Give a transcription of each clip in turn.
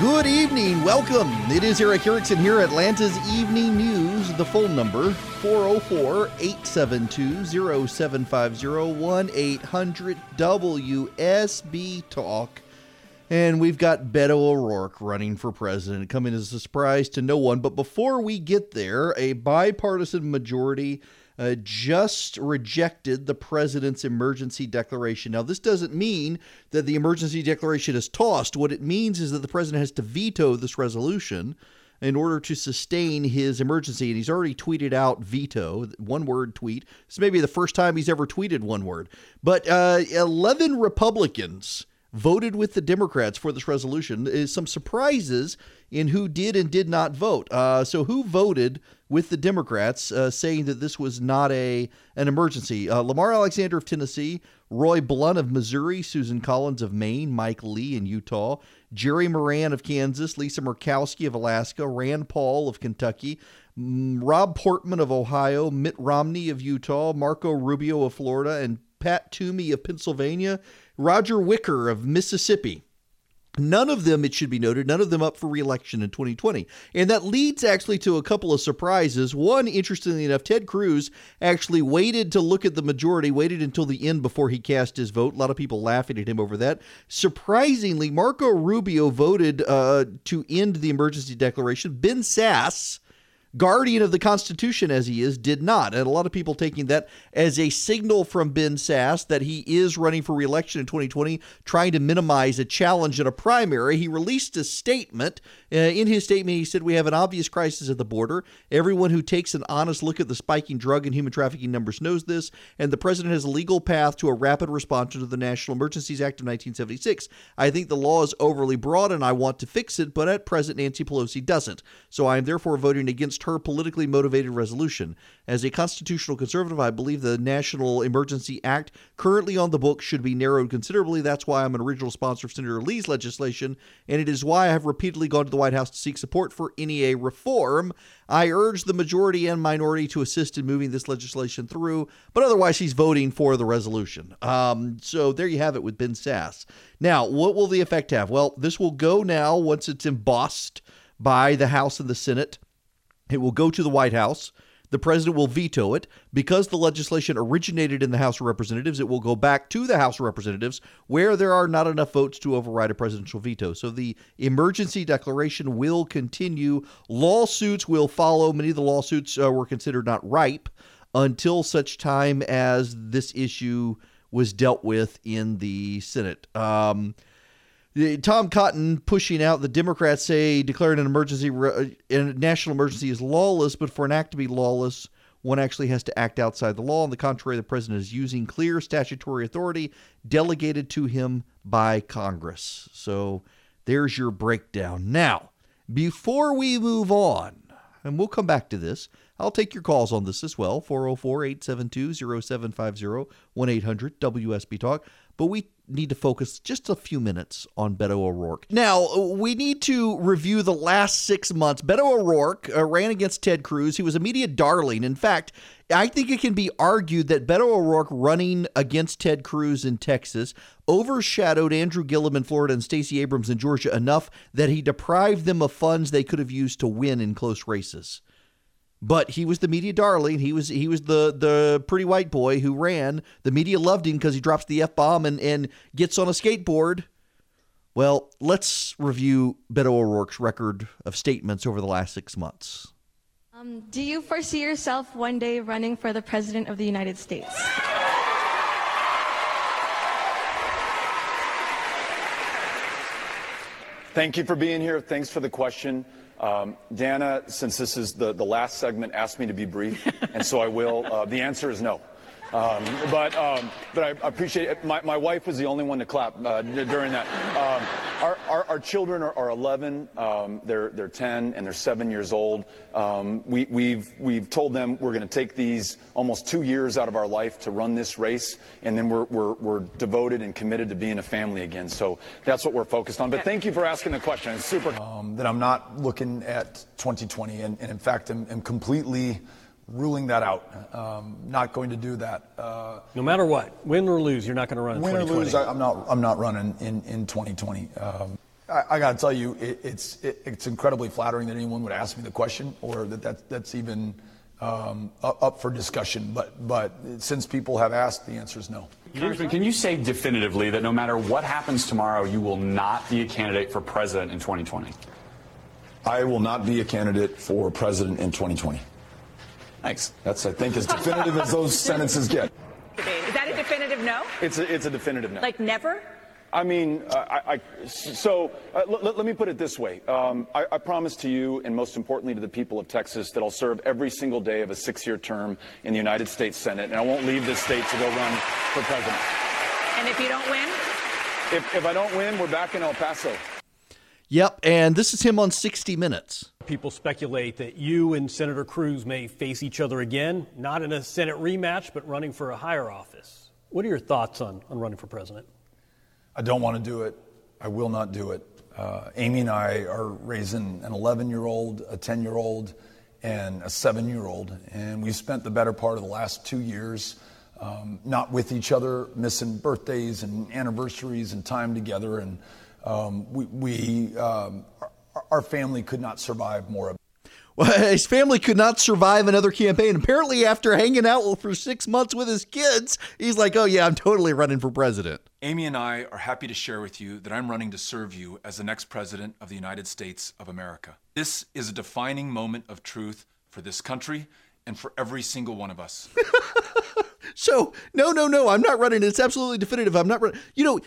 Good evening. Welcome. It is Erick Erickson here, Atlanta's Evening News. The phone number 404 872 0750 1 800 WSB Talk. And we've got Beto O'Rourke running for president, coming as a surprise to no one. But before we get there, a bipartisan majority uh, just rejected the president's emergency declaration. Now, this doesn't mean that the emergency declaration is tossed. What it means is that the president has to veto this resolution in order to sustain his emergency. And he's already tweeted out veto, one word tweet. This may be the first time he's ever tweeted one word. But uh, 11 Republicans voted with the Democrats for this resolution. Is some surprises in who did and did not vote. Uh, so who voted with the Democrats, uh, saying that this was not a an emergency? Uh, Lamar Alexander of Tennessee, Roy Blunt of Missouri, Susan Collins of Maine, Mike Lee in Utah, Jerry Moran of Kansas, Lisa Murkowski of Alaska, Rand Paul of Kentucky. mm, Rob Portman of Ohio, Mitt Romney of Utah, Marco Rubio of Florida, and Pat Toomey of Pennsylvania, Roger Wicker of Mississippi. None of them, it should be noted, none of them up for reelection in 2020. And that leads actually to a couple of surprises. One, interestingly enough, Ted Cruz actually waited to look at the majority, waited until the end before he cast his vote. A lot of people laughing at him over that. Surprisingly, Marco Rubio voted uh, to end the emergency declaration. Ben Sasse, guardian of the Constitution as he is, did not. And a lot of people taking that as a signal from Ben Sasse that he is running for reelection in 2020, trying to minimize a challenge in a primary. He released a statement. Uh, in his statement, he said, We have an obvious crisis at the border. Everyone who takes an honest look at the spiking drug and human trafficking numbers knows this. And the president has a legal path to a rapid response to the National Emergencies Act of 1976. I think the law is overly broad and I want to fix it, but at present, Nancy Pelosi doesn't. So I am therefore voting against her politically motivated resolution. As a constitutional conservative, I believe the National Emergency Act currently on the books should be narrowed considerably. That's why I'm an original sponsor of Senator Lee's legislation, and it is why I have repeatedly gone to the White House to seek support for NEA reform. I urge the majority and minority to assist in moving this legislation through, but otherwise, he's voting for the resolution. Um, so there you have it with Ben Sasse. Now, what will the effect have? Well, this will go now once it's embossed by the House and the Senate. It will go to the White House. The president will veto it. Because the legislation originated in the House of Representatives, it will go back to the House of Representatives where there are not enough votes to override a presidential veto. So the emergency declaration will continue. Lawsuits will follow. Many of the lawsuits uh, were considered not ripe until such time as this issue was dealt with in the Senate. Um, Tom Cotton pushing out the Democrats say declaring an emergency, a national emergency is lawless, but for an act to be lawless, one actually has to act outside the law. On the contrary, the president is using clear statutory authority delegated to him by Congress. So there's your breakdown. Now, before we move on, and we'll come back to this, I'll take your calls on this as well 404 872 0750 1 800 WSB Talk. But we need to focus just a few minutes on Beto O'Rourke. Now, we need to review the last six months. Beto O'Rourke uh, ran against Ted Cruz. He was a media darling. In fact, I think it can be argued that Beto O'Rourke running against Ted Cruz in Texas overshadowed Andrew Gillum in Florida and Stacey Abrams in Georgia enough that he deprived them of funds they could have used to win in close races but he was the media darling. He was he was the the pretty white boy who ran. The media loved him because he drops the f bomb and and gets on a skateboard. Well, let's review Beto O'Rourke's record of statements over the last six months. Um, do you foresee yourself one day running for the president of the United States? Thank you for being here. Thanks for the question. Um, Dana, since this is the, the last segment, asked me to be brief, and so I will. Uh, the answer is no. Um, but um, but I appreciate it. My, my wife was the only one to clap uh, during that. Um, our, our, our, children are, are 11, um, they're, they're 10, and they're 7 years old. Um, we, we've, we've told them we're going to take these almost two years out of our life to run this race, and then we're, we're, we're devoted and committed to being a family again. So that's what we're focused on. But thank you for asking the question. It's super. Um, that I'm not looking at 2020, and, and in fact, I'm, I'm completely ruling that out. Um, not going to do that. Uh, no matter what, win or lose, you're not going to run. Win or lose, I, am not. I'm not running in in 2020. Um, I, I got to tell you, it, it's it, it's incredibly flattering that anyone would ask me the question, or that, that that's even um, up for discussion. But but since people have asked, the answer is no. Congressman, can you say definitively that no matter what happens tomorrow, you will not be a candidate for president in 2020? I will not be a candidate for president in 2020. Thanks. That's, I think, as definitive as those sentences get. Is that a definitive no? It's a, it's a definitive no. Like never? I mean, I, I, so uh, let, let, me put it this way. Um, I, I, promise to you, and most importantly to the people of Texas, that I'll serve every single day of a six year term in the United States Senate, and I won't leave this state to go run for president. And if you don't win? If, if I don't win, we're back in El Paso. Yep, and this is him on 60 Minutes. People speculate that you and Senator Cruz may face each other again, not in a Senate rematch, but running for a higher office. What are your thoughts on, on running for president? I don't want to do it. I will not do it. Uh, Amy and I are raising an 11 year old, a 10 year old, and a seven year old. And we've spent the better part of the last two years um, not with each other, missing birthdays and anniversaries and time together. And um, we, we um, our family could not survive more of well, his family could not survive another campaign. Apparently, after hanging out for six months with his kids, he's like, oh, yeah, I'm totally running for president. Amy and I are happy to share with you that I'm running to serve you as the next president of the United States of America. This is a defining moment of truth for this country and for every single one of us. so, no, no, no, I'm not running. It's absolutely definitive. I'm not running. You know,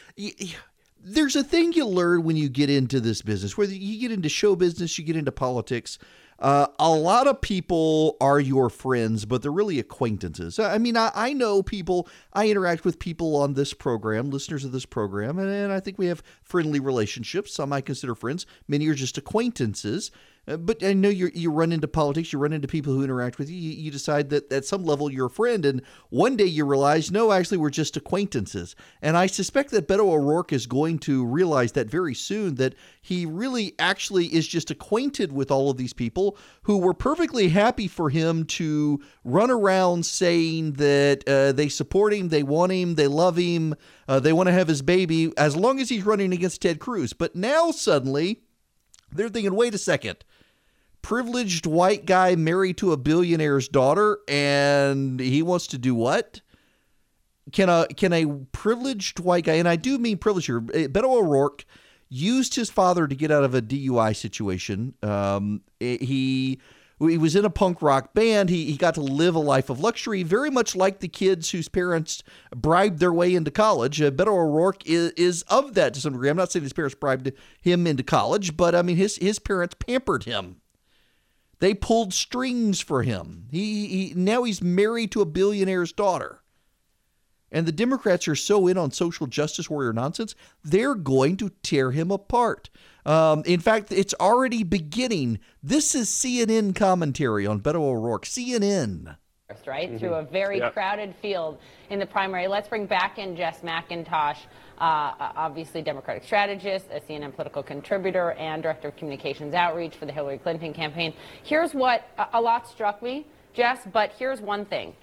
there's a thing you learn when you get into this business, whether you get into show business, you get into politics. Uh, a lot of people are your friends, but they're really acquaintances. I mean, I, I know people, I interact with people on this program, listeners of this program, and, and I think we have friendly relationships. Some I consider friends, many are just acquaintances. Uh, but I know you you run into politics, you run into people who interact with you, you. You decide that at some level you're a friend, and one day you realize, no, actually we're just acquaintances. And I suspect that Beto O'Rourke is going to realize that very soon that he really actually is just acquainted with all of these people who were perfectly happy for him to run around saying that uh, they support him, they want him, they love him, uh, they want to have his baby, as long as he's running against Ted Cruz. But now suddenly. They're thinking, wait a second privileged white guy married to a billionaire's daughter and he wants to do what? Can a can a privileged white guy, and I do mean privileged here, eh, Beto O'Rourke used his father to get out of a DUI situation. Um, eh, he he was in a punk rock band. He, he got to live a life of luxury, very much like the kids whose parents bribed their way into college. Uh, Beto O'Rourke is, is of that to some degree. I'm not saying his parents bribed him into college, but I mean his his parents pampered him. They pulled strings for him. He, he now he's married to a billionaire's daughter. and the Democrats are so in on social justice warrior nonsense, they're going to tear him apart. Um, in fact, it's already beginning. This is CNN commentary on Beto O'Rourke. CNN. Right Mhm. through a very Yep. crowded field in the primary. Let's bring back in Jess McIntosh, uh, obviously Democratic strategist, a CNN political contributor, and director of communications outreach for the Hillary Clinton campaign. Here's what a- a lot struck me, Jess. But here's one thing: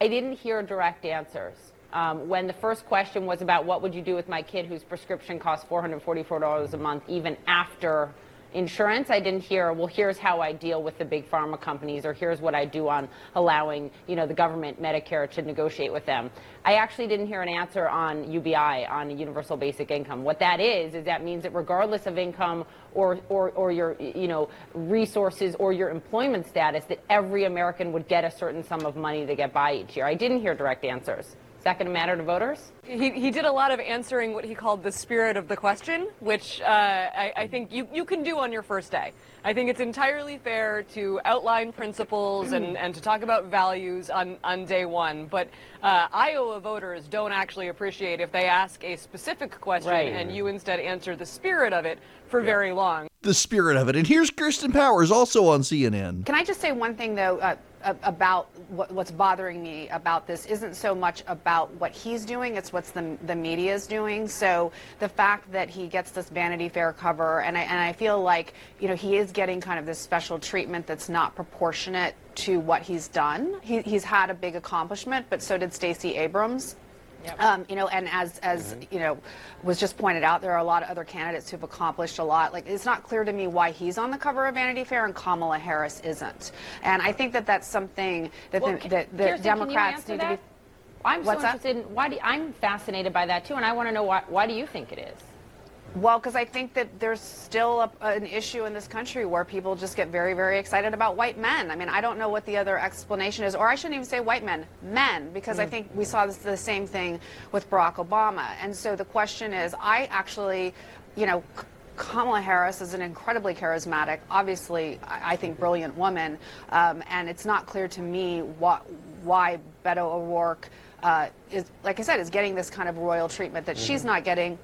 I didn't hear direct answers. Um, when the first question was about what would you do with my kid whose prescription costs $444 a month, even after insurance, I didn't hear, well, here's how I deal with the big pharma companies, or here's what I do on allowing, you know, the government, Medicare, to negotiate with them. I actually didn't hear an answer on UBI, on universal basic income. What that is, is that means that regardless of income or, or, or your, you know, resources or your employment status, that every American would get a certain sum of money to get by each year. I didn't hear direct answers. Is that going to matter to voters? He, he did a lot of answering what he called the spirit of the question, which uh, I, I think you, you can do on your first day. I think it's entirely fair to outline principles and, and to talk about values on, on day one. But uh, Iowa voters don't actually appreciate if they ask a specific question Right. and you instead answer the spirit of it for very long. The spirit of it. And here's Kirsten Powers, also on CNN. Can I just say one thing, though, uh, a- about what, what's bothering me about this isn't so much about what he's doing, it's what's the, the media is doing. So the fact that he gets this Vanity Fair cover, and I, and I feel like, you know, he is getting kind of this special treatment that's not proportionate to what he's done. He, he's had a big accomplishment, but so did Stacey Abrams. Um, you know, and as as you know, was just pointed out, there are a lot of other candidates who've accomplished a lot. Like it's not clear to me why he's on the cover of Vanity Fair and Kamala Harris isn't. And I think that that's something that Well, the, that the Kirsten, Democrats answer need to that? be. I'm What's so that? interested in why do I'm fascinated by that too, and I want to know why. Why do you think it is? Well, because I think that there's still a, an issue in this country where people just get very, very excited about white men. I mean, I don't know what the other explanation is, or I shouldn't even say white men, men, because I Mm. think we saw this, the same thing with Barack Obama. And so the question is, I actually, you know, Kamala Harris is an incredibly charismatic, obviously, I I think, brilliant woman, um, and it's not clear to me what, why Beto O'Rourke uh, is, like I said, is getting this kind of royal treatment that she's not getting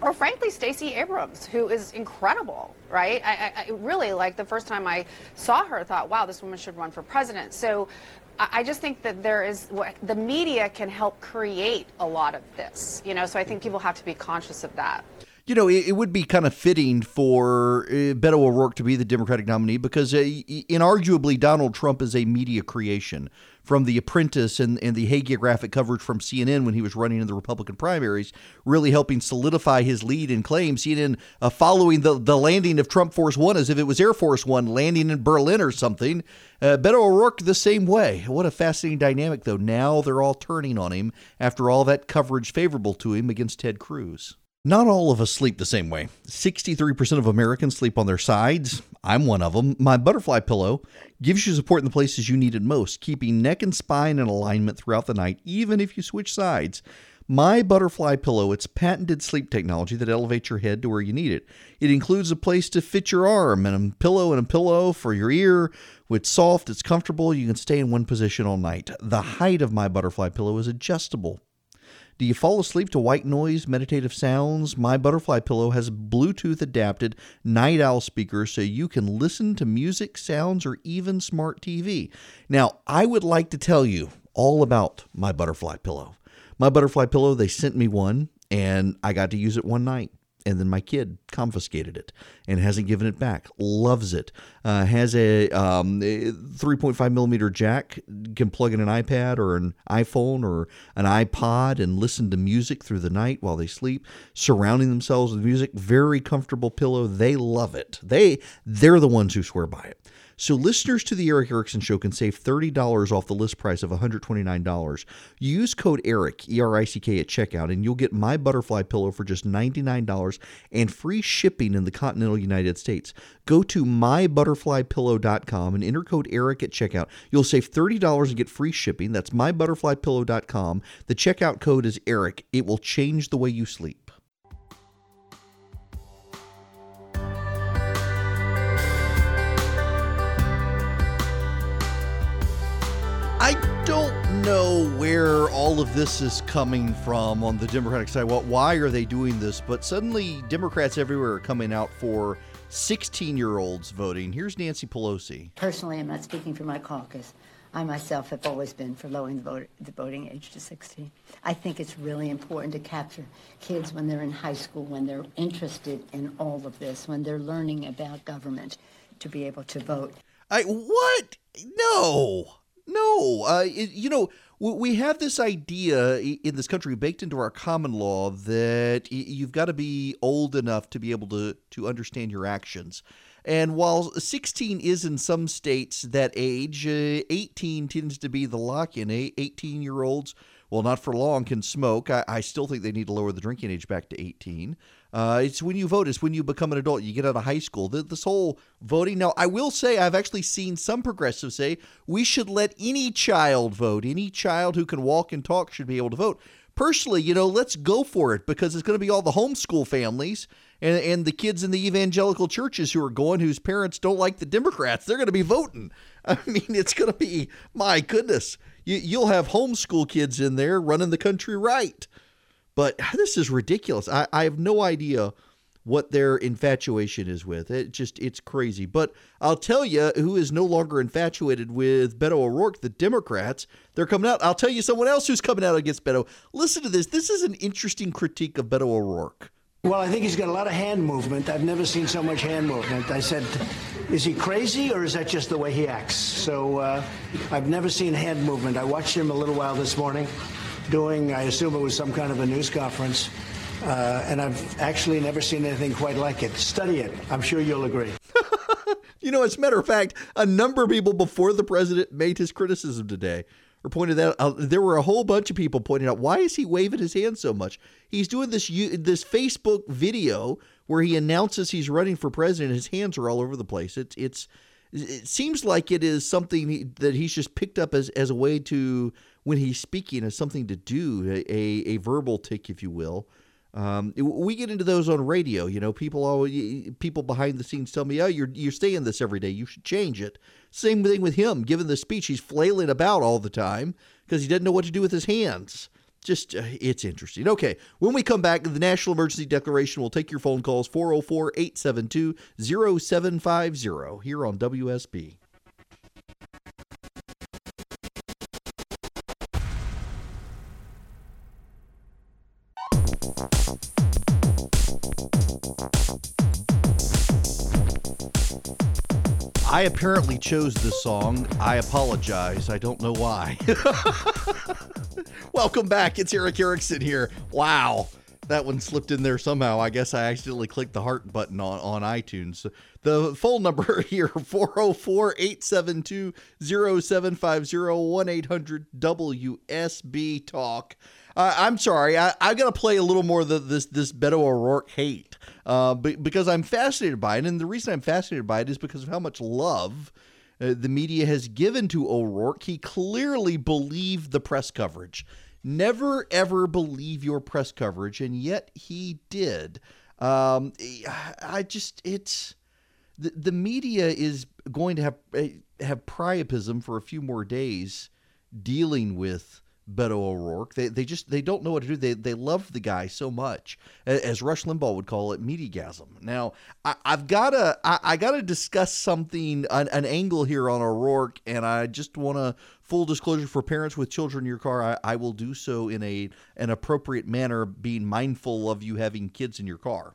or frankly Stacey Abrams, who is incredible, right? I, I, really like the first time I saw her, thought, wow, this woman should run for president. So I, just think that there is the media can help create a lot of this, you know. So I think people have to be conscious of that. You know, it, it would be kind of fitting for uh, Beto O'Rourke to be the Democratic nominee because, uh, inarguably, Donald Trump is a media creation. From The Apprentice and, and the hagiographic coverage from CNN when he was running in the Republican primaries, really helping solidify his lead and claim. CNN uh, following the, the landing of Trump Force One as if it was Air Force One landing in Berlin or something. Uh, Beto O'Rourke the same way. What a fascinating dynamic, though. Now they're all turning on him after all that coverage favorable to him against Ted Cruz. Not all of us sleep the same way. 63% of Americans sleep on their sides. I'm one of them. My butterfly pillow gives you support in the places you need it most, keeping neck and spine in alignment throughout the night, even if you switch sides. My butterfly pillow, it's patented sleep technology that elevates your head to where you need it. It includes a place to fit your arm and a pillow and a pillow for your ear. It's soft, it's comfortable, you can stay in one position all night. The height of my butterfly pillow is adjustable. Do you fall asleep to white noise, meditative sounds? My butterfly pillow has Bluetooth adapted night owl speakers so you can listen to music, sounds, or even smart TV. Now, I would like to tell you all about my butterfly pillow. My butterfly pillow, they sent me one and I got to use it one night. And then my kid confiscated it and hasn't given it back. Loves it. Uh, has a, um, a 3.5 millimeter jack. Can plug in an iPad or an iPhone or an iPod and listen to music through the night while they sleep, surrounding themselves with music. Very comfortable pillow. They love it. They they're the ones who swear by it. So listeners to the Erick Erickson Show can save $30 off the list price of $129. Use code ERIC, E-R-I-C-K, at checkout, and you'll get my butterfly pillow for just $99 and free shipping in the continental United States. Go to mybutterflypillow.com and enter code ERIC at checkout. You'll save $30 and get free shipping. That's mybutterflypillow.com. The checkout code is ERIC. It will change the way you sleep. Know where all of this is coming from on the Democratic side. Well, why are they doing this? But suddenly, Democrats everywhere are coming out for 16 year olds voting. Here's Nancy Pelosi. Personally, I'm not speaking for my caucus. I myself have always been for lowering the, vote, the voting age to 16. I think it's really important to capture kids when they're in high school, when they're interested in all of this, when they're learning about government, to be able to vote. I what? No, no. Uh, it, you know, we have this idea in this country baked into our common law that you've got to be old enough to be able to to understand your actions. And while 16 is in some states that age, uh, 18 tends to be the lock in. 18 year olds, well, not for long, can smoke. I, I, still think they need to lower the drinking age back to 18. Uh, it's when you vote, it's when you become an adult, you get out of high school. This whole voting. Now, I will say, I've actually seen some progressives say we should let any child vote. Any child who can walk and talk should be able to vote. Personally, you know, let's go for it because it's going to be all the homeschool families and, and the kids in the evangelical churches who are going, whose parents don't like the Democrats. They're going to be voting. I mean, it's going to be, my goodness, you, you'll have homeschool kids in there running the country right. But this is ridiculous. I, I have no idea what their infatuation is with. It just it's crazy. But I'll tell you who is no longer infatuated with Beto O'Rourke, the Democrats. They're coming out. I'll tell you someone else who's coming out against Beto. Listen to this. This is an interesting critique of Beto O'Rourke. Well, I think he's got a lot of hand movement. I've never seen so much hand movement. I said, is he crazy or is that just the way he acts? So uh, I've never seen hand movement. I watched him a little while this morning doing, I assume it was some kind of a news conference. Uh, and I've actually never seen anything quite like it. Study it. I'm sure you'll agree. you know, as a matter of fact, a number of people before the president made his criticism today or pointed that out. There were a whole bunch of people pointing out why is he waving his hand so much? He's doing this this Facebook video where he announces he's running for president. His hands are all over the place. It's it's it seems like it is something that he's just picked up as, as a way to when he's speaking as something to do, a, a verbal tick, if you will. Um, we get into those on radio. You know, people always people behind the scenes tell me, "Oh, you're you're saying this every day. You should change it." Same thing with him. Given the speech, he's flailing about all the time because he doesn't know what to do with his hands. Just uh, it's interesting. Okay, when we come back, the national emergency declaration. We'll take your phone calls 404 872 0750 here on WSB. I apparently chose this song. I apologize. I don't know why. Welcome back. It's Erick Erickson here. Wow. That one slipped in there somehow. I guess I accidentally clicked the heart button on, on iTunes. The phone number here 404 872 0750 1 800 WSB Talk. Uh, I'm sorry. I, I got to play a little more the, this this Beto O'Rourke hate uh, because I'm fascinated by it, and the reason I'm fascinated by it is because of how much love uh, the media has given to O'Rourke. He clearly believed the press coverage. Never ever believe your press coverage, and yet he did. Um, I just it's the the media is going to have eh, have priapism for a few more days dealing with Beto O'Rourke. They, they just they don't know what to do. They they love the guy so much, as Rush Limbaugh would call it, mediagasm. Now I, have got to I, I got to discuss something an, an, angle here on O'Rourke, and I just want to full disclosure for parents with children in your car. I, I will do so in a an appropriate manner, being mindful of you having kids in your car.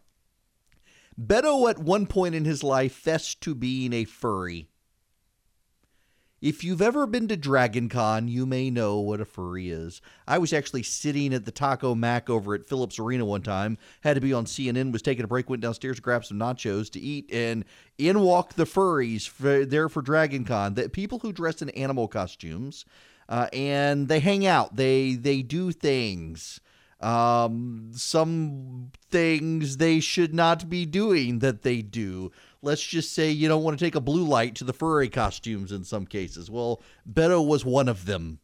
Beto at one point in his life fessed to being a furry. If you've ever been to Dragon Con, you may know what a furry is. I was actually sitting at the Taco Mac over at Phillips Arena one time, had to be on CNN, was taking a break, went downstairs to grab some nachos to eat, and in walked the furries for, there for Dragon Con. The people who dress in animal costumes, uh, and they hang out, they they do things. Um, some things they should not be doing that they do let's just say you don't want to take a blue light to the furry costumes in some cases. Well, Beto was one of them.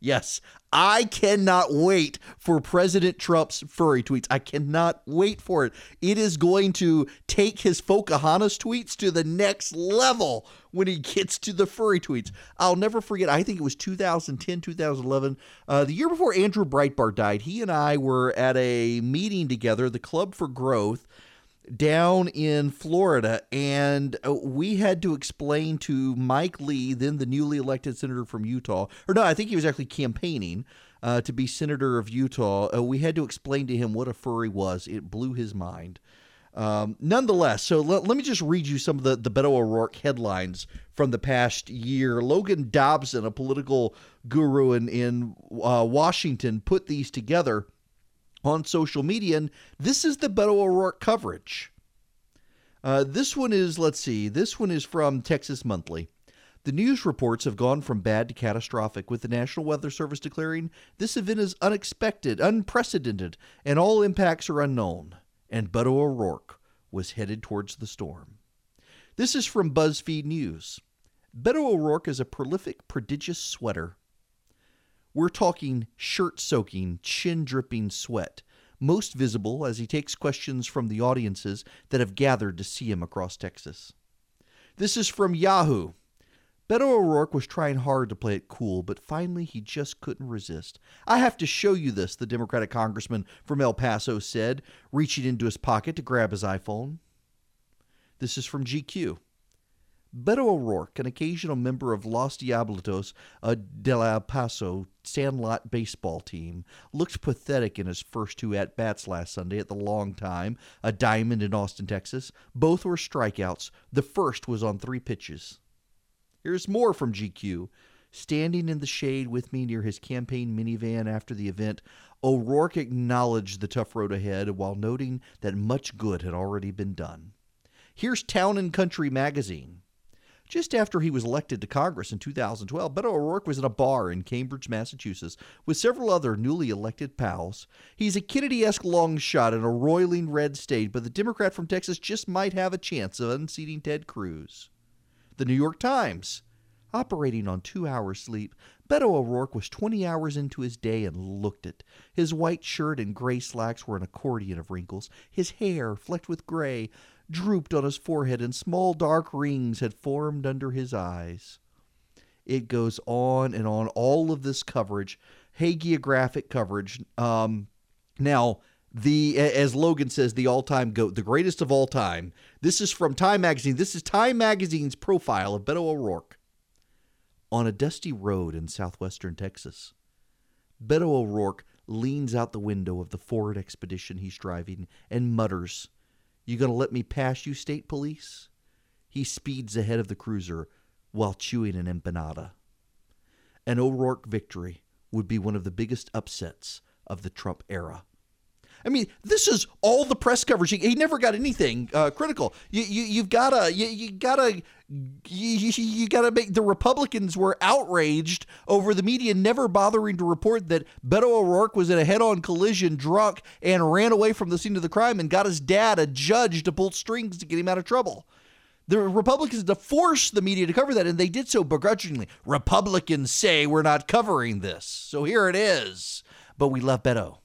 Yes, I cannot wait for President Trump's furry tweets. I cannot wait for it. It is going to take his Pocahontas tweets to the next level when he gets to the furry tweets. I'll never forget, I think it was 2010, 2011, uh, the year before Andrew Breitbart died. He and I were at a meeting together, the Club for Growth down in Florida, and uh, we had to explain to Mike Lee, then the newly elected senator from Utah, or no, I think he was actually campaigning uh, to be senator of Utah. Uh, we had to explain to him what a furry was. It blew his mind. Um, nonetheless, so let, let me just read you some of the, the Beto O'Rourke headlines from the past year. Logan Dobson, a political guru in, in uh, Washington, put these together on social media, and this is the Beto O'Rourke coverage. Uh, this one is, let's see, this one is from Texas Monthly. The news reports have gone from bad to catastrophic, with the National Weather Service declaring this event is unexpected, unprecedented, and all impacts are unknown. And Beto O'Rourke was headed towards the storm. This is from BuzzFeed News. Beto O'Rourke is a prolific, prodigious sweater we're talking shirt soaking, chin dripping sweat, most visible as he takes questions from the audiences that have gathered to see him across Texas. This is from Yahoo. Beto O'Rourke was trying hard to play it cool, but finally he just couldn't resist. I have to show you this, the Democratic congressman from El Paso said, reaching into his pocket to grab his iPhone. This is from GQ. Beto O'Rourke, an occasional member of Los Diablitos uh, de la Paso Sandlot baseball team, looked pathetic in his first two at bats last Sunday at the Long Time, a diamond in Austin, Texas. Both were strikeouts. The first was on three pitches. Here's more from GQ. Standing in the shade with me near his campaign minivan after the event, O'Rourke acknowledged the tough road ahead while noting that much good had already been done. Here's Town and Country magazine. Just after he was elected to Congress in 2012, Beto O'Rourke was at a bar in Cambridge, Massachusetts, with several other newly elected pals. He's a Kennedy esque long shot in a roiling red state, but the Democrat from Texas just might have a chance of unseating Ted Cruz. The New York Times. Operating on two hours sleep, Beto O'Rourke was 20 hours into his day and looked it. His white shirt and gray slacks were an accordion of wrinkles, his hair, flecked with gray, drooped on his forehead, and small dark rings had formed under his eyes. It goes on and on. All of this coverage, hagiographic coverage. Um, now, the as Logan says, the all-time goat, the greatest of all time. This is from Time magazine. This is Time magazine's profile of Beto O'Rourke on a dusty road in southwestern Texas. Beto O'Rourke leans out the window of the Ford Expedition he's driving and mutters you gonna let me pass you, state police? He speeds ahead of the cruiser while chewing an empanada. An O'Rourke victory would be one of the biggest upsets of the Trump era. I mean, this is all the press coverage. He, he never got anything uh, critical. You, you, have gotta, you, you gotta, you, you gotta make the Republicans were outraged over the media never bothering to report that Beto O'Rourke was in a head-on collision, drunk, and ran away from the scene of the crime, and got his dad, a judge, to pull strings to get him out of trouble. The Republicans to force the media to cover that, and they did so begrudgingly. Republicans say we're not covering this, so here it is. But we love Beto.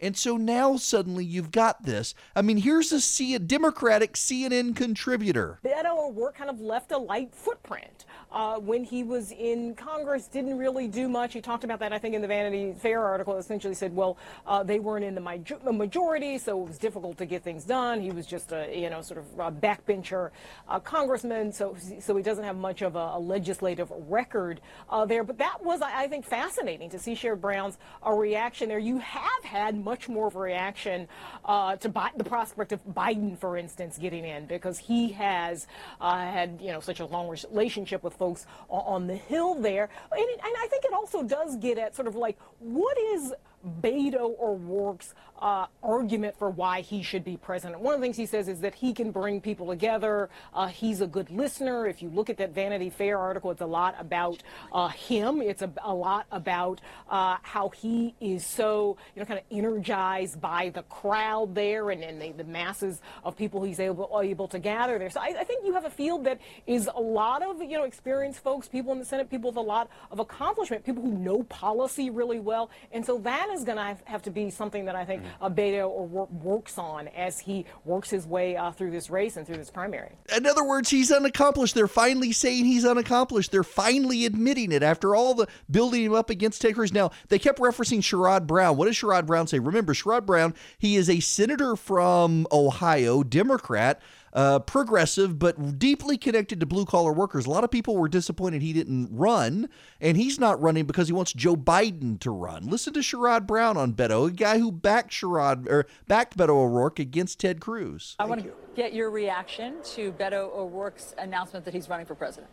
And so now suddenly you've got this. I mean, here's a C- Democratic CNN contributor. Beto O'Rourke kind of left a light footprint uh, when he was in Congress, didn't really do much. He talked about that, I think, in the Vanity Fair article. Essentially said, well, uh, they weren't in the majority, so it was difficult to get things done. He was just a, you know, sort of a backbencher uh, congressman, so so he doesn't have much of a, a legislative record uh, there. But that was, I, I think, fascinating to see Sherrod Brown's uh, reaction there. You have had much more of a reaction uh, to Bi- the prospect of Biden, for instance, getting in because he has had, you know, such a long relationship with folks on the Hill there. And, it, and I think it also does get at sort of like what is Beto O'Rourke's uh, argument for why he should be president. One of the things he says is that he can bring people together. Uh, he's a good listener. If you look at that Vanity Fair article, it's a lot about uh, him. It's a, a lot about uh, how he is so, you know, kind of energized by the crowd there and, and the, the masses of people he's able, able to gather there. So I, I think you have a field that is a lot of, you know, experienced folks, people in the Senate, people with a lot of accomplishment, people who know policy really well. And so that is going to have to be something that I think uh, Beto or wor- works on as he works his way uh, through this race and through this primary. In other words, he's unaccomplished. They're finally saying he's unaccomplished. They're finally admitting it after all the building him up against takers. Now, they kept referencing Sherrod Brown. What does Sherrod Brown say? Remember, Sherrod Brown, he is a senator from Ohio, Democrat uh, progressive, but deeply connected to blue collar workers. A lot of people were disappointed he didn't run, and he's not running because he wants Joe Biden to run. Listen to Sherrod Brown on Beto, a guy who backed Sherrod or backed Beto O'Rourke against Ted Cruz. I want to get your reaction to Beto O'Rourke's announcement that he's running for president.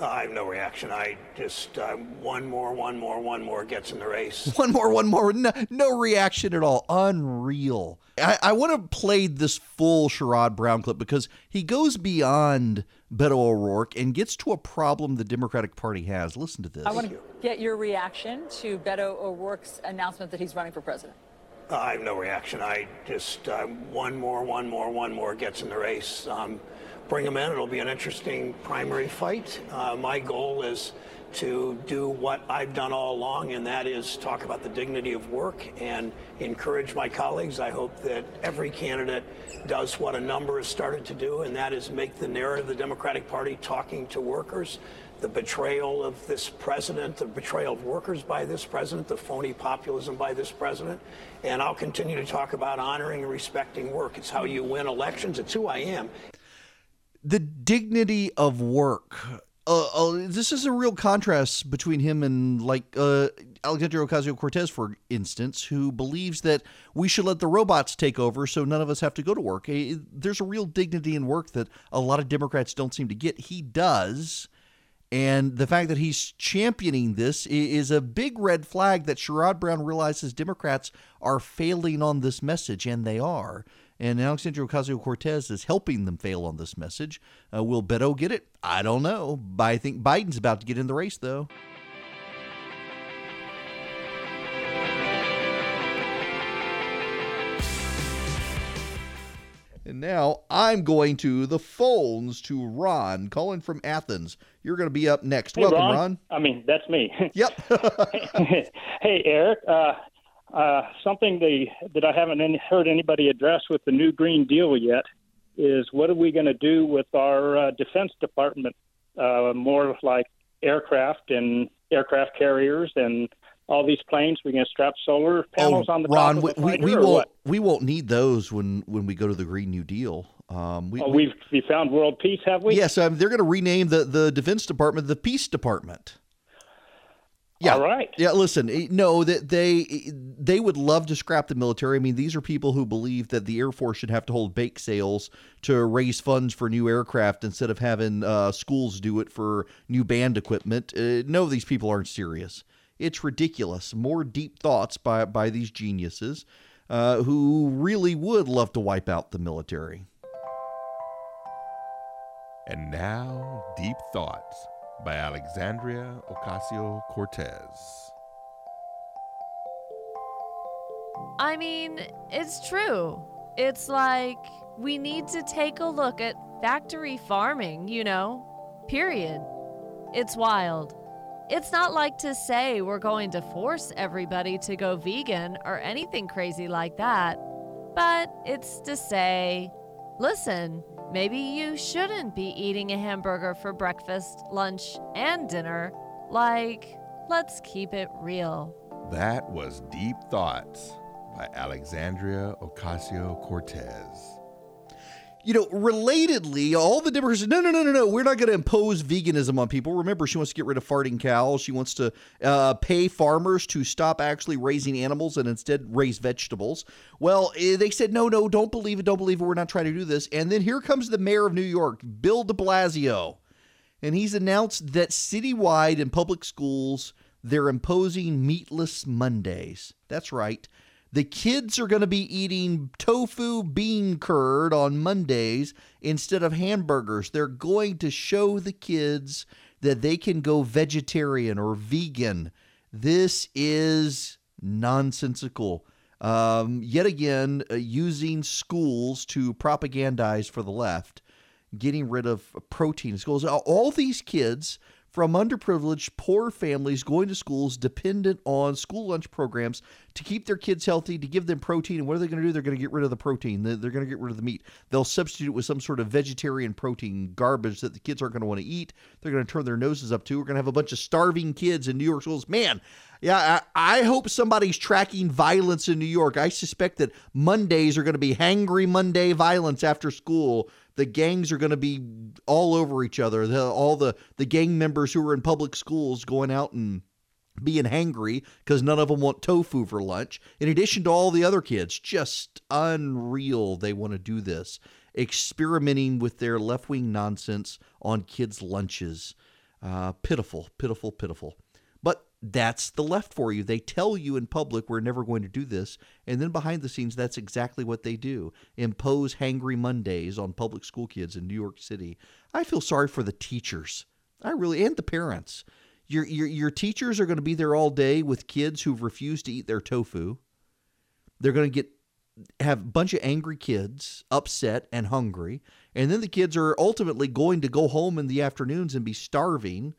Uh, I have no reaction. I just uh, one more, one more, one more gets in the race. One more, one more. No, no reaction at all. Unreal. I, I want to play this full Sherrod Brown clip because he goes beyond Beto O'Rourke and gets to a problem the Democratic Party has. Listen to this. I want to get your reaction to Beto O'Rourke's announcement that he's running for president. Uh, I have no reaction. I just uh, one more, one more, one more gets in the race. Um, bring him in. It'll be an interesting primary fight. Uh, my goal is to do what I've done all along, and that is talk about the dignity of work and encourage my colleagues. I hope that every candidate does what a number has started to do, and that is make the narrative of the Democratic Party talking to workers. The betrayal of this president, the betrayal of workers by this president, the phony populism by this president. And I'll continue to talk about honoring and respecting work. It's how you win elections, it's who I am the dignity of work. Uh, uh, this is a real contrast between him and like uh, Alexandria Ocasio Cortez, for instance, who believes that we should let the robots take over so none of us have to go to work. Eh, there's a real dignity in work that a lot of Democrats don't seem to get. He does. And the fact that he's championing this is a big red flag that Sherrod Brown realizes Democrats are failing on this message, and they are. And Alexandria Ocasio Cortez is helping them fail on this message. Uh, will Beto get it? I don't know. But I think Biden's about to get in the race, though. And now I'm going to the phones to Ron, calling from Athens. You're going to be up next. Hey, Welcome, Ron. Ron. I mean, that's me. Yep. hey, Eric. Uh, uh, something they, that I haven't any, heard anybody address with the new Green Deal yet is what are we going to do with our uh, Defense Department? Uh, more like aircraft and aircraft carriers and all these planes. We're going to strap solar panels on the Oh, Ron, top we, of the we, we won't what? we won't need those when when we go to the Green New Deal. Um, we, Oh, we- we've we found world peace, have we? yes, um, they're going to rename the the Defense Department the Peace Department. Yeah. All right. Yeah. Listen, eh, no, that they they would love to scrap the military. I mean, these are people who believe that the Air Force should have to hold bake sales to raise funds for new aircraft instead of having uh, schools do it for new band equipment. Uh, no, these people aren't serious. It's ridiculous. More deep thoughts by by these geniuses uh, who really would love to wipe out the military. And now, Deep Thoughts by Alexandria Ocasio Cortez. I mean, it's true. It's like we need to take a look at factory farming, you know? Period. It's wild. It's not like to say we're going to force everybody to go vegan or anything crazy like that, but it's to say, listen, maybe you shouldn't be eating a hamburger for breakfast, lunch, and dinner. Like, let's keep it real. That was Deep Thoughts by Alexandria Ocasio Cortez. You know, relatedly, all the Democrats no, no, no, no, no, we're not going to impose veganism on people. Remember, she wants to get rid of farting cows. She wants to uh, pay farmers to stop actually raising animals and instead raise vegetables. Well, eh, they said, no, no, don't believe it, don't believe it. We're not trying to do this. And then here comes the mayor of New York, Bill de Blasio. And he's announced that citywide in public schools, they're imposing meatless Mondays. That's right. The kids are going to be eating tofu bean curd on Mondays instead of hamburgers. They're going to show the kids that they can go vegetarian or vegan. This is nonsensical. Um, yet again, uh, using schools to propagandize for the left, getting rid of protein in schools. All these kids from underprivileged, poor families going to schools dependent on school lunch programs to keep their kids healthy, to give them protein. And what are they going to do? They're going to get rid of the protein. They're going to get rid of the meat. They'll substitute it with some sort of vegetarian protein garbage that the kids aren't going to want to eat. They're going to turn their noses up to. We're going to have a bunch of starving kids in New York schools. Man, yeah, I, I hope somebody's tracking violence in New York. I suspect that Mondays are going to be hangry Monday violence after school the gangs are going to be all over each other. The, all the, the gang members who are in public schools going out and being hangry because none of them want tofu for lunch, in addition to all the other kids. Just unreal they want to do this, experimenting with their left wing nonsense on kids' lunches. Uh, pitiful, pitiful, pitiful. But that's the left for you. They tell you in public we're never going to do this, and then behind the scenes, that's exactly what they do impose hangry Mondays on public school kids in New York City. I feel sorry for the teachers. I really, and the parents. Your, your, your teachers are going to be there all day with kids who've refused to eat their tofu. They're going to get have a bunch of angry kids, upset and hungry, and then the kids are ultimately going to go home in the afternoons and be starving.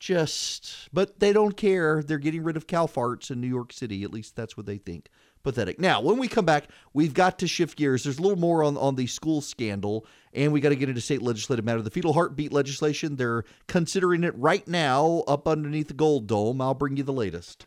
Just but they don't care. They're getting rid of cow farts in new york city. At least that's what they think pathetic. Now when we come back we've got to shift gears. There's a little more on, on the school scandal and we got to get into state legislative matter. The fetal heartbeat legislation they're considering it right now up underneath the gold dome. I'll bring you the latest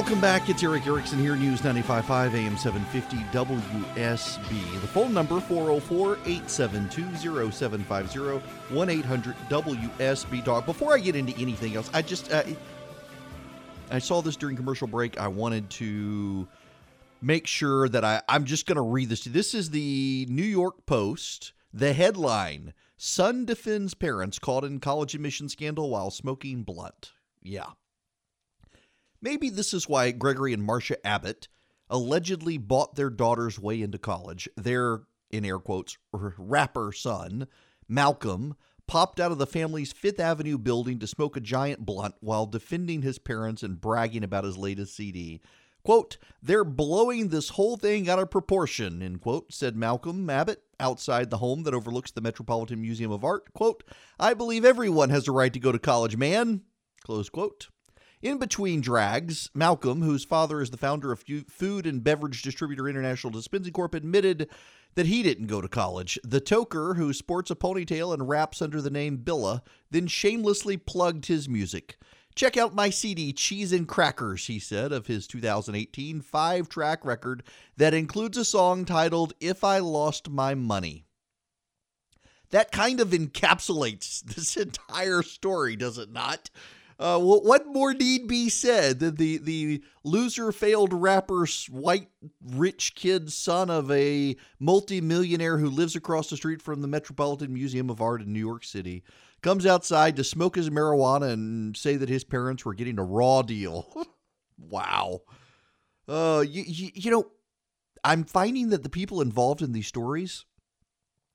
Welcome back. It's Erick Erickson here, News 95.5 AM 750 WSB. The phone number 404-872-0750 1-800 WSB Before I get into anything else, I just uh, I saw this during commercial break. I wanted to make sure that I I'm just going to read this. This is the New York Post. The headline: Son defends parents caught in college admission scandal while smoking blunt. Yeah. Maybe this is why Gregory and Marcia Abbott allegedly bought their daughter's way into college. Their, in air quotes, rapper son, Malcolm, popped out of the family's Fifth Avenue building to smoke a giant blunt while defending his parents and bragging about his latest CD. Quote, they're blowing this whole thing out of proportion, end quote, said Malcolm Abbott outside the home that overlooks the Metropolitan Museum of Art. Quote, I believe everyone has a right to go to college, man. Close quote. In between drags, Malcolm, whose father is the founder of Food and Beverage Distributor International Dispensing Corp., admitted that he didn't go to college. The toker, who sports a ponytail and raps under the name Billa, then shamelessly plugged his music. Check out my CD, Cheese and Crackers, he said, of his 2018 five track record that includes a song titled If I Lost My Money. That kind of encapsulates this entire story, does it not? Uh, what more need be said than the the loser failed rapper's white rich kid son of a multimillionaire who lives across the street from the Metropolitan Museum of Art in New York City comes outside to smoke his marijuana and say that his parents were getting a raw deal. wow. Uh, you, you, you know, I'm finding that the people involved in these stories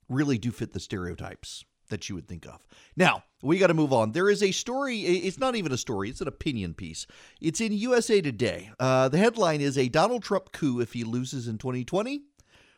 really do fit the stereotypes that you would think of. Now, we got to move on. There is a story, it's not even a story, it's an opinion piece. It's in USA Today. Uh, the headline is A Donald Trump coup if he loses in 2020.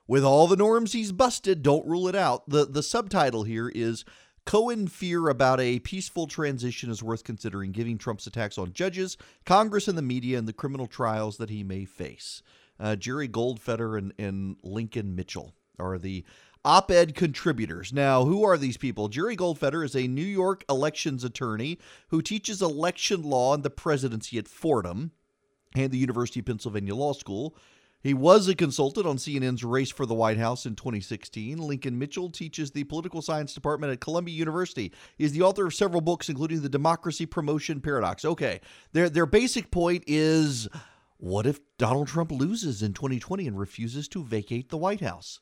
With all the norms he's busted, don't rule it out. The, the subtitle here is Cohen fear about a peaceful transition is worth considering, giving Trump's attacks on judges, Congress, and the media, and the criminal trials that he may face. Uh, Jerry Goldfeder and, and Lincoln Mitchell are the op ed contributors. Now, who are these people? Jerry Goldfeder is a New York elections attorney who teaches election law and the presidency at Fordham and the University of Pennsylvania Law School. He was a consultant on CNN's Race for the White House in 2016. Lincoln Mitchell teaches the political science department at Columbia University. He is the author of several books, including The Democracy Promotion Paradox. Okay, their, their basic point is what if Donald Trump loses in 2020 and refuses to vacate the White House?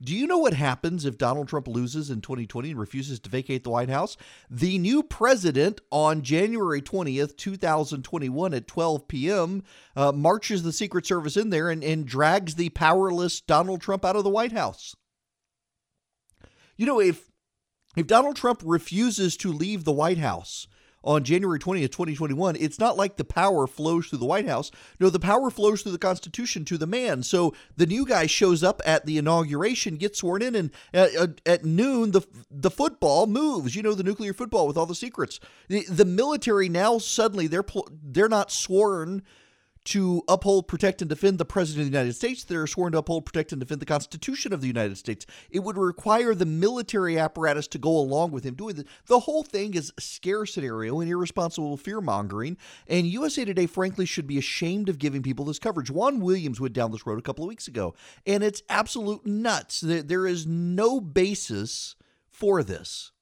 Do you know what happens if Donald Trump loses in 2020 and refuses to vacate the White House? The new president on January 20th, 2021 at 12 p.m. Uh, marches the Secret Service in there and, and drags the powerless Donald Trump out of the White House. You know, if if Donald Trump refuses to leave the White House, on January 20th, 2021, it's not like the power flows through the White House. No, the power flows through the Constitution to the man. So the new guy shows up at the inauguration, gets sworn in, and at, at noon, the the football moves. You know, the nuclear football with all the secrets. The, the military now suddenly they're they're not sworn to uphold, protect, and defend the President of the United States. They're sworn to uphold, protect, and defend the Constitution of the United States. It would require the military apparatus to go along with him doing this. The whole thing is a scare scenario and irresponsible fear mongering. And USA Today, frankly, should be ashamed of giving people this coverage. Juan Williams went down this road a couple of weeks ago, and it's absolute nuts. There is no basis for this.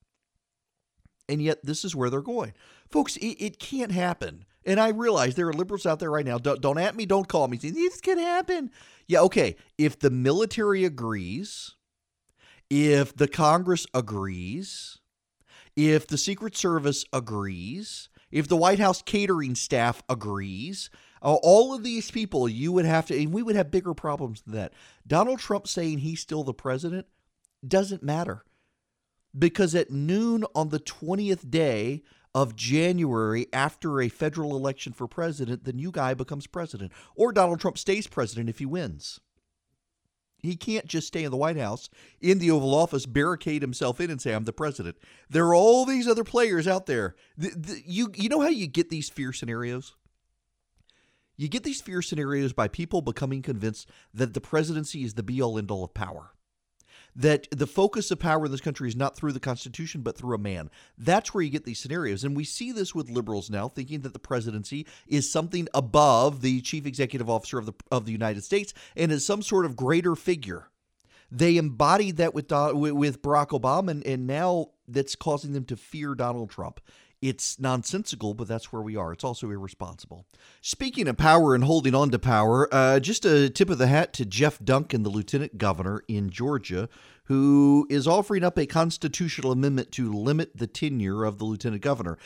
And yet, this is where they're going. Folks, it, it can't happen and I realize there are liberals out there right now. Don't, don't at me, don't call me. This can happen. Yeah, okay. If the military agrees, if the Congress agrees, if the Secret Service agrees, if the White House catering staff agrees, uh, all of these people, you would have to, and we would have bigger problems than that. Donald Trump saying he's still the president doesn't matter because at noon on the 20th day of January after a federal election for president, the new guy becomes president. Or Donald Trump stays president if he wins. He can't just stay in the White House, in the Oval Office, barricade himself in and say, I'm the president. There are all these other players out there. The, the, you, you know how you get these fear scenarios? You get these fear scenarios by people becoming convinced that the presidency is the be all end all of power that the focus of power in this country is not through the Constitution, but through a man. That's where you get these scenarios. And we see this with liberals now, thinking that the presidency is something above the chief executive officer of the, of the United States and is some sort of greater figure. They embodied that with, with Barack Obama, and, and now that's causing them to fear Donald Trump. It's nonsensical, but that's where we are. It's also irresponsible. Speaking of power and holding on to power, uh, just a tip of the hat to Jeff Duncan, the lieutenant governor in Georgia, who is offering up a constitutional amendment to limit the tenure of the lieutenant governor.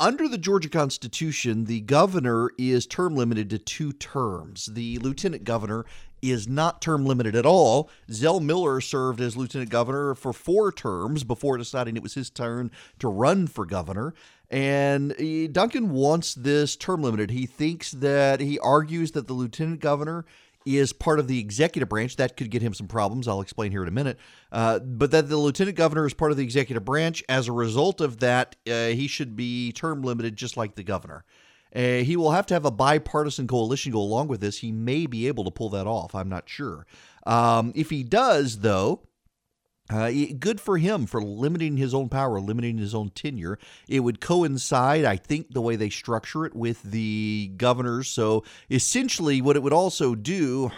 Under the Georgia Constitution, the governor is term limited to two terms. The lieutenant governor is not term limited at all. Zell Miller served as lieutenant governor for four terms before deciding it was his turn to run for governor. And Duncan wants this term limited. He thinks that he argues that the lieutenant governor is part of the executive branch. That could get him some problems. I'll explain here in a minute. Uh, but that the lieutenant governor is part of the executive branch. As a result of that, uh, he should be term limited just like the governor. Uh, he will have to have a bipartisan coalition go along with this. He may be able to pull that off. I'm not sure. Um, if he does, though, uh, good for him for limiting his own power, limiting his own tenure. It would coincide, I think, the way they structure it with the governors. So essentially, what it would also do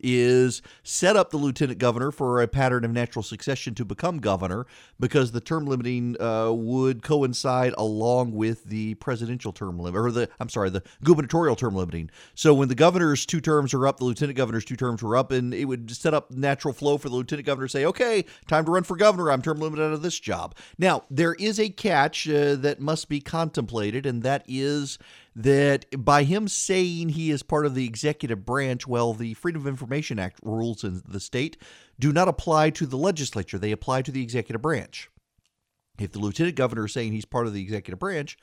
is set up the lieutenant governor for a pattern of natural succession to become governor, because the term limiting uh, would coincide along with the presidential term limit, or the I'm sorry, the gubernatorial term limiting. So when the governor's two terms are up, the lieutenant governor's two terms were up, and it would set up natural flow for the lieutenant governor to say, okay time to run for governor. I'm term limited out of this job. Now, there is a catch uh, that must be contemplated, and that is that by him saying he is part of the executive branch, well, the Freedom of Information Act rules in the state do not apply to the legislature, they apply to the executive branch. If the lieutenant governor is saying he's part of the executive branch,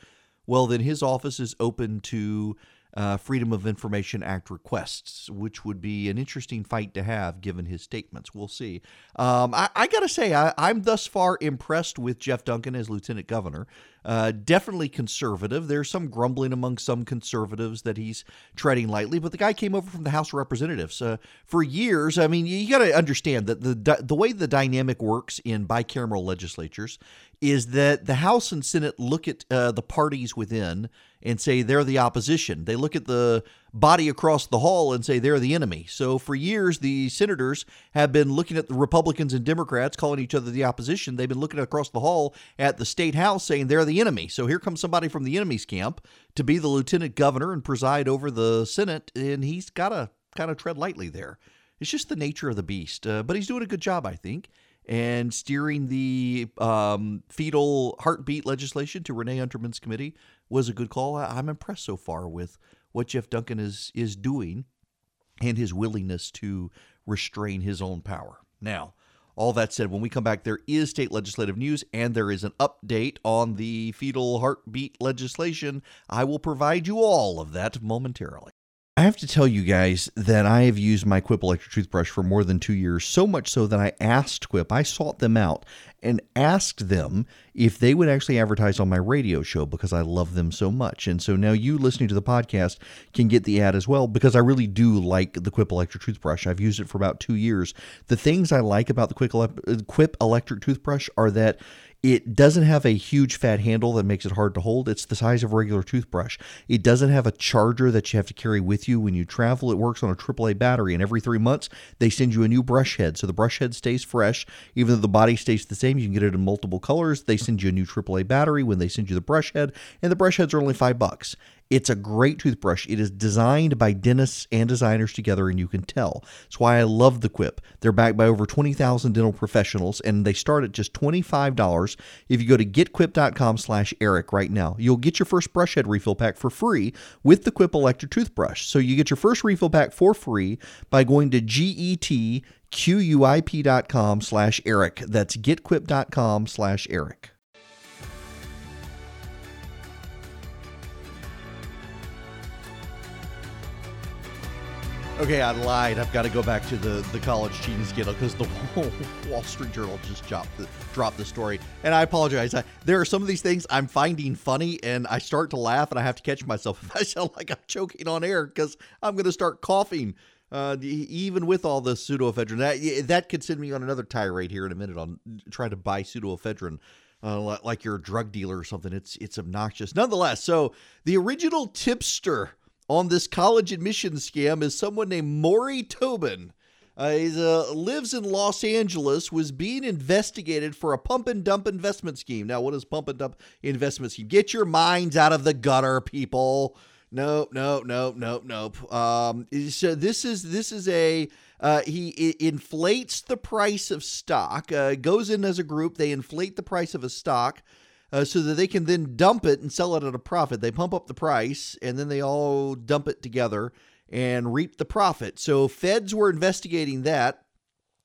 well, then his office is open to uh, Freedom of Information Act requests, which would be an interesting fight to have given his statements. We'll see. Um, I, I got to say, I, I'm thus far impressed with Jeff Duncan as lieutenant governor. Uh, definitely conservative. There's some grumbling among some conservatives that he's treading lightly, but the guy came over from the House of Representatives. Uh, for years, I mean, you got to understand that the the way the dynamic works in bicameral legislatures is that the House and Senate look at uh, the parties within and say they're the opposition. They look at the body across the hall and say they're the enemy. So for years, the senators have been looking at the Republicans and Democrats, calling each other the opposition. They've been looking across the hall at the state house saying they're the enemy. So here comes somebody from the enemy's camp to be the lieutenant governor and preside over the Senate, and he's got to kind of tread lightly there. It's just the nature of the beast. Uh, but he's doing a good job, I think and steering the um, fetal heartbeat legislation to Renee Unterman's committee was a good call. I, am impressed so far with what Jeff Duncan is is doing and his willingness to restrain his own power. Now, all that said, when we come back, there is state legislative news and there is an update on the fetal heartbeat legislation. I will provide you all of that momentarily. I have to tell you guys that I have used my Quip electric toothbrush for more than two years, so much so that I asked Quip, I sought them out and asked them if they would actually advertise on my radio show because I love them so much. And so now you listening to the podcast can get the ad as well because I really do like the Quip electric toothbrush. I've used it for about two years. The things I like about the Quip uh, electric toothbrush are that it doesn't have a huge fat handle that makes it hard to hold. It's the size of a regular toothbrush. It doesn't have a charger that you have to carry with you when you travel. It works on a AAA battery, and every three months they send you a new brush head. So the brush head stays fresh. Even though the body stays the same, you can get it in multiple colors. They send you a new AAA battery when they send you the brush head, and the brush heads are only five bucks. It's a great toothbrush. It is designed by dentists and designers together, and you can tell. That's why I love the Quip. They're backed by over 20,000 dental professionals, and they start at just $25. If you go to getquip.com slash Eric right now, you'll get your first brush head refill pack for free with the Quip electric toothbrush. So you get your first refill pack for free by going to getquip.com slash Eric. That's getquip.com slash Eric. Okay, I lied. I've got to go back to the, the college cheating scandal because the Wall Street Journal just dropped the, dropped the story. And I apologize. I, there are some of these things I'm finding funny, and I start to laugh, and I have to catch myself I sound like I'm choking on air because I'm going to start coughing. Uh, even with all the pseudoephedrine, that that could send me on another tirade here in a minute on trying to buy pseudoephedrine. Uh, like you're a drug dealer or something. It's it's obnoxious. Nonetheless, so the original tipster on this college admission scam is someone named Morrie Tobin. Uh, he uh, lives in Los Angeles, was being investigated for a pump and dump investment scheme. Now, what is pump and dump investment scheme? Get your minds out of the gutter, people. Nope, nope, nope, nope, nope. Um, so this is this is a uh, he inflates the price of stock. Uh, goes in as a group. They inflate the price of a stock uh, so that they can then dump it and sell it at a profit. They pump up the price and then they all dump it together and reap the profit. So feds were investigating that,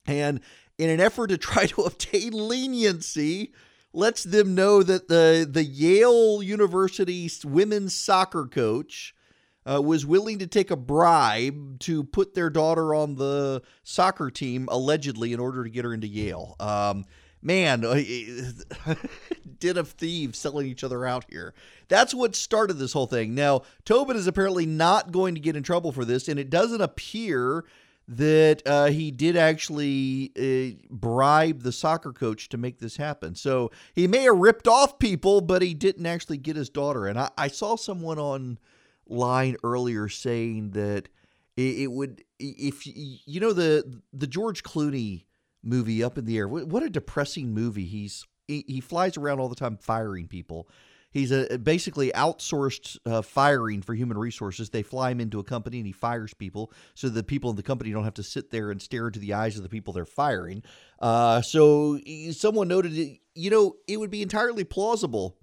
and in an effort to try to obtain leniency, lets them know that the the Yale University women's soccer coach. Uh, was willing to take a bribe to put their daughter on the soccer team allegedly in order to get her into Yale. Um, man, did den of thieves selling each other out here. That's what started this whole thing. Now, Tobin is apparently not going to get in trouble for this, and it doesn't appear that uh, he did actually uh, bribe the soccer coach to make this happen. So he may have ripped off people, but he didn't actually get his daughter. And I, I saw someone online earlier saying that it, it would, if you know the the George Clooney movie up in the air. What a depressing movie. He's he, he flies around all the time firing people. He's a basically outsourced uh, firing for human resources. They fly him into a company and he fires people, so the people in the company don't have to sit there and stare into the eyes of the people they're firing. Uh, so someone noted, you know, it would be entirely plausible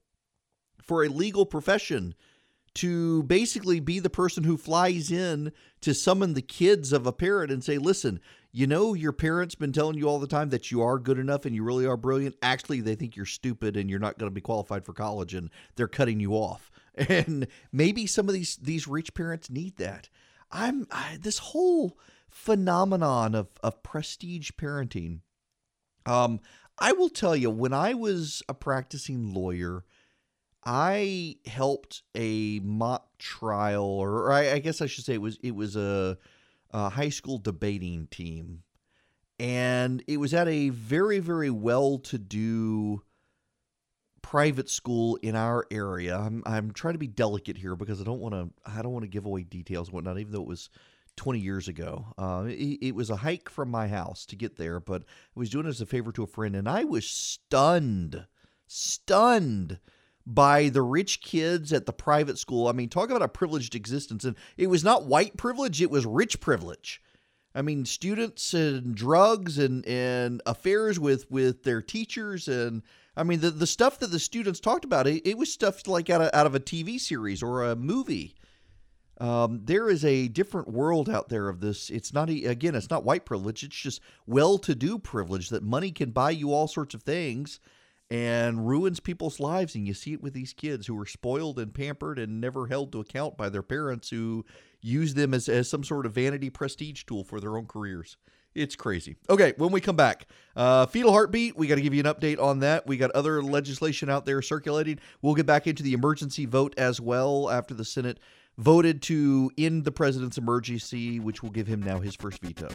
for a legal profession to basically be the person who flies in to summon the kids of a parent and say, listen, you know your parents been telling you all the time that you are good enough and you really are brilliant. Actually they think you're stupid and you're not going to be qualified for college and they're cutting you off. And maybe some of these these rich parents need that. I'm I, this whole phenomenon of of prestige parenting um i will tell you when i was a practicing lawyer i helped a mock trial or I, I guess i should say it was it was a uh, high school debating team. And it was at a very, very well to do private school in our area. I'm I'm trying to be delicate here because I don't want to I don't want to give away details and whatnot, even though it was 20 years ago. Uh, it, it was a hike from my house to get there, but I was doing it as a favor to a friend, and I was stunned, stunned by the rich kids at the private school. I mean, talk about a privileged existence. And it was not white privilege, it was rich privilege. I mean, students and drugs and, and affairs with, with their teachers. And I mean, the, the stuff that the students talked about, it, it was stuff like out of, out of a TV series or a movie. Um, there is a different world out there of this. It's not, again, it's not white privilege. It's just well to do privilege that money can buy you all sorts of things and ruins people's lives. And you see it with these kids who are spoiled and pampered and never held to account by their parents who use them as, as some sort of vanity prestige tool for their own careers. It's crazy. Okay, when we come back, uh, fetal heartbeat, we got to give you an update on that. We got other legislation out there circulating. We'll get back into the emergency vote as well after the Senate voted to end the president's emergency, which will give him now his first veto.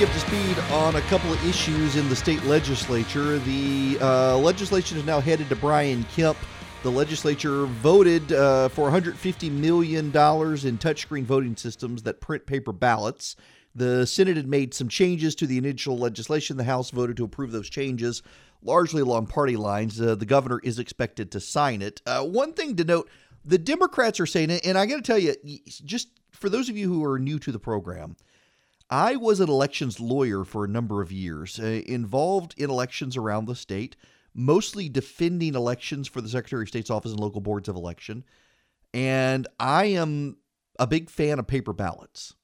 You up to speed on a couple of issues in the state legislature. The uh, legislation is now headed to Brian Kemp. The legislature voted uh, for $150 million in touchscreen voting systems that print paper ballots. The Senate had made some changes to the initial legislation. The House voted to approve those changes, largely along party lines. Uh, the governor is expected to sign it. Uh, one thing to note the Democrats are saying it, and I got to tell you, just for those of you who are new to the program, I was an elections lawyer for a number of years, uh, involved in elections around the state, mostly defending elections for the Secretary of State's office and local boards of election. And I am a big fan of paper ballots.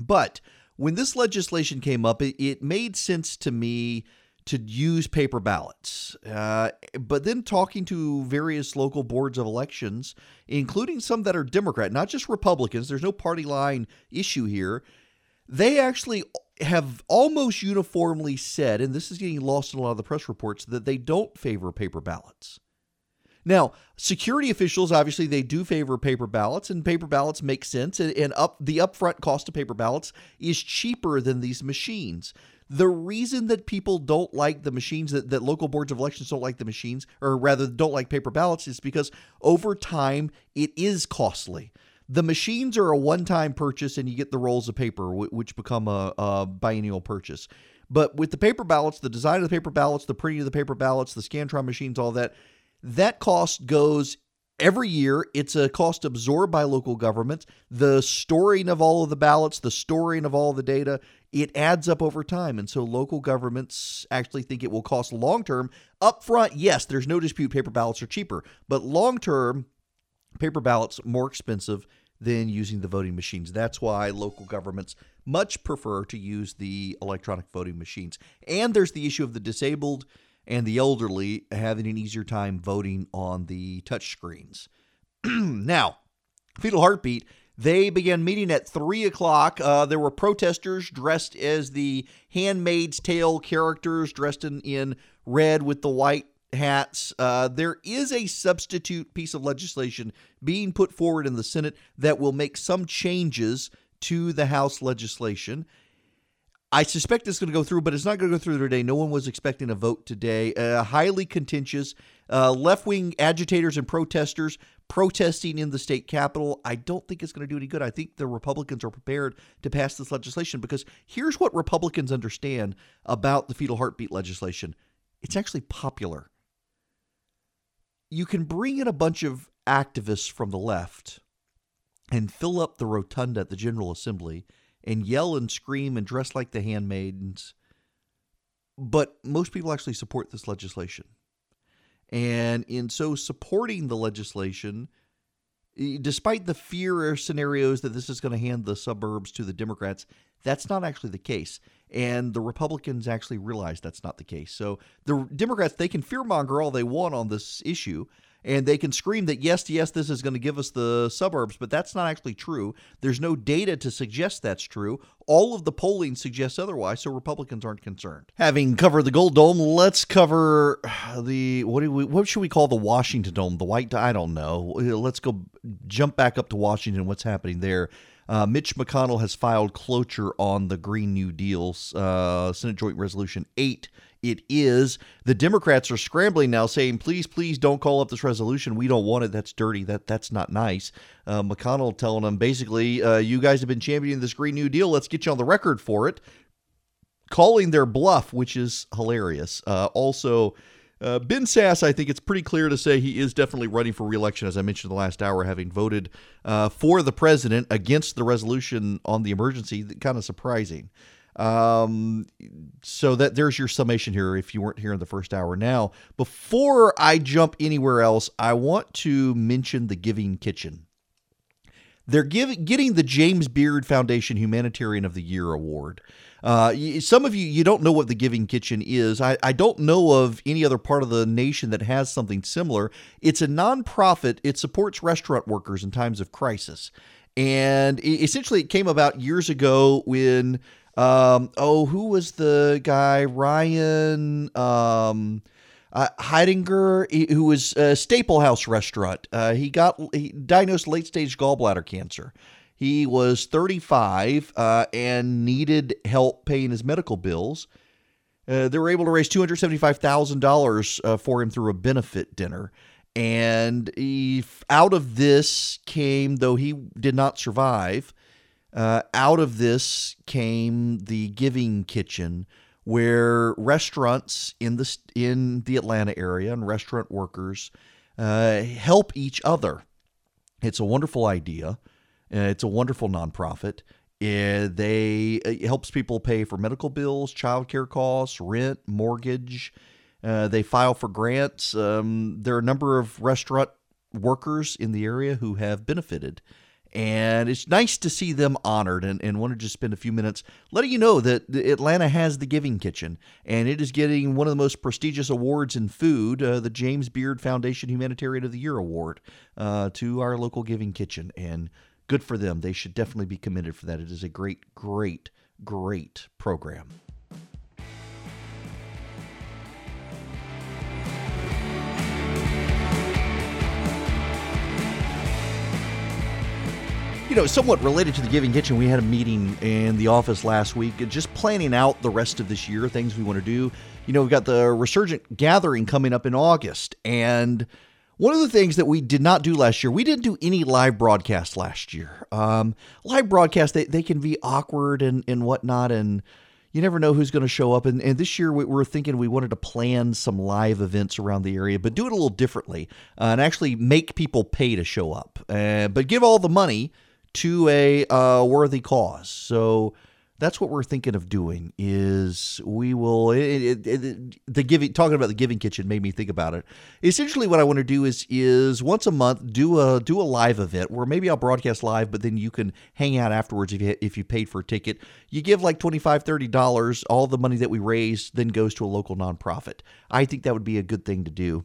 But when this legislation came up, it, it made sense to me to use paper ballots. Uh, but then talking to various local boards of elections, including some that are Democrat, not just Republicans, there's no party line issue here they actually have almost uniformly said, and this is getting lost in a lot of the press reports, that they don't favor paper ballots. Now, security officials obviously they do favor paper ballots, and paper ballots make sense. And, and up the upfront cost of paper ballots is cheaper than these machines. The reason that people don't like the machines, that, that local boards of elections don't like the machines, or rather don't like paper ballots, is because over time it is costly. The machines are a one time purchase and you get the rolls of paper, which become a, a biennial purchase. But with the paper ballots, the design of the paper ballots, the printing of the paper ballots, the Scantron machines, all that, that cost goes every year. It's a cost absorbed by local governments. The storing of all of the ballots, the storing of all the data, it adds up over time. And so local governments actually think it will cost long term. Up front, yes, there's no dispute paper ballots are cheaper. But long term, paper ballots more expensive than using the voting machines. That's why local governments much prefer to use the electronic voting machines. And there's the issue of the disabled and the elderly having an easier time voting on the touch screens. now, Fetal Heartbeat, they began meeting at 3 o'clock. Uh, there were protesters dressed as the Handmaid's Tale characters, dressed in, in red with the white hats. Uh, there is a substitute piece of legislation being put forward in the Senate that will make some changes to the House legislation. I suspect it's going to go through, but it's not going to go through today. No one was expecting a vote today. Uh, highly contentious. Uh, left wing agitators and protesters protesting in the state capitol. I don't think it's going to do any good. I think the Republicans are prepared to pass this legislation because here's what Republicans understand about the fetal heartbeat legislation it's actually popular you can bring in a bunch of activists from the left and fill up the rotunda at the General Assembly and yell and scream and dress like the handmaidens. But most people actually support this legislation. And in so supporting the legislation, despite the fear scenarios that this is going to hand the suburbs to the Democrats, that's not actually the case. And the Republicans actually realize that's not the case. So the Democrats, they can fearmonger all they want on this issue, and they can scream that yes, yes, this is going to give us the suburbs, but that's not actually true. There's no data to suggest that's true. All of the polling suggests otherwise, so Republicans aren't concerned. Having covered the Gold Dome, let's cover the what do we what should we call the Washington Dome? The White I don't know. Let's go jump back up to Washington. What's happening there? Uh, Mitch McConnell has filed cloture on the Green New Deal, uh, Senate Joint Resolution 8. It is. The Democrats are scrambling now, saying, please, please don't call up this resolution. We don't want it. That's dirty. That That's not nice. Uh, McConnell telling them, basically, uh, you guys have been championing this Green New Deal. Let's get you on the record for it. Calling their bluff, which is hilarious. Uh, also, uh, ben Sasse, I think it's pretty clear to say he is definitely running for reelection, as I mentioned in the last hour, having voted uh, for the president against the resolution on the emergency. Kind of surprising. Um, so that there's your summation here. If you weren't here in the first hour, now before I jump anywhere else, I want to mention the Giving Kitchen. They're giving getting the James Beard Foundation Humanitarian of the Year award. Uh, some of you you don't know what the Giving Kitchen is. I, I don't know of any other part of the nation that has something similar. It's a nonprofit. It supports restaurant workers in times of crisis, and essentially it came about years ago when um, oh who was the guy Ryan um, uh, Hidinger who was a Staplehouse restaurant. Uh, he got he diagnosed late stage gallbladder cancer. He was 35 uh, and needed help paying his medical bills. Uh, they were able to raise $275,000 uh, for him through a benefit dinner. And he, out of this came, though he did not survive, uh, out of this came the Giving Kitchen, where restaurants in the in the Atlanta area and restaurant workers uh, help each other. It's a wonderful idea. Uh, it's a wonderful nonprofit. Uh, they it helps people pay for medical bills, childcare costs, rent, mortgage. Uh, they file for grants. Um, there are a number of restaurant workers in the area who have benefited. And it's nice to see them honored and, and want to just spend a few minutes letting you know that Atlanta has the Giving Kitchen and it is getting one of the most prestigious awards in food, uh, the James Beard Foundation Humanitarian of the Year Award, uh, to our local Giving Kitchen. And good for them. They should definitely be commended for that. It is a great, great, great program. You know, somewhat related to the Giving Kitchen, we had a meeting in the office last week, just planning out the rest of this year, things we want to do. You know, we've got the Resurgent Gathering coming up in August, and one of the things that we did not do last year, we didn't do any live broadcast last year. Um, live broadcast, they, they can be awkward and, and whatnot, and you never know who's going to show up. And, and this year, we, we're thinking we wanted to plan some live events around the area, but do it a little differently uh, and actually make people pay to show up, uh, but give all the money to a uh, worthy cause. So that's what we're thinking of doing is we will it, it, it, the giving talking about the giving kitchen made me think about it. Essentially what i want to do is is once a month do a do a live event where maybe i'll broadcast live but then you can hang out afterwards if you if you paid for a ticket. You give like 25 30 dollars all the money that we raise then goes to a local nonprofit. I think that would be a good thing to do.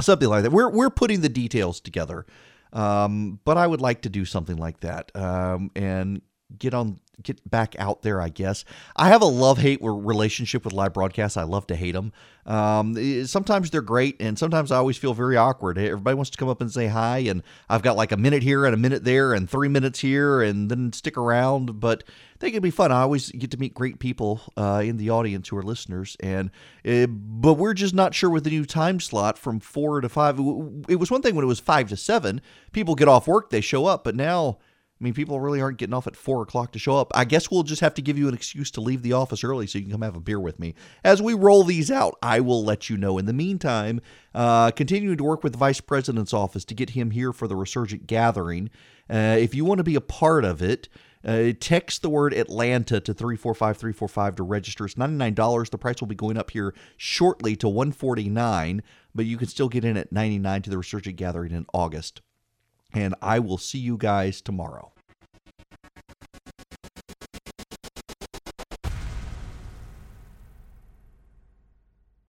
Something like that. We're we're putting the details together. Um, but i would like to do something like that. Um, and get on get back out there i guess. I have a love-hate relationship with live broadcasts. I love to hate them um, sometimes they're great and sometimes i always feel very awkward. Everybody wants to come up and say hi and i've got like a minute here and a minute there and three minutes here and then stick around but they can be fun. I always get to meet great people uh, in the audience who are listeners and uh, but we're just not sure with the new time slot from four to five. It was one thing when it was five to seven people get off work they show up but now I mean, people really aren't getting off at four o'clock to show up. I guess we'll just have to give you an excuse to leave the office early so you can come have a beer with me. As we roll these out, I will let you know. In the meantime, uh, continuing to work with the Vice President's office to get him here for the Resurgent Gathering. Uh, if you want to be a part of it, uh, text the word Atlanta to 345-345 to register. It's $99. The price will be going up here shortly to 149 but you can still get in at 99 to the Resurgent Gathering in August and I will see you guys tomorrow.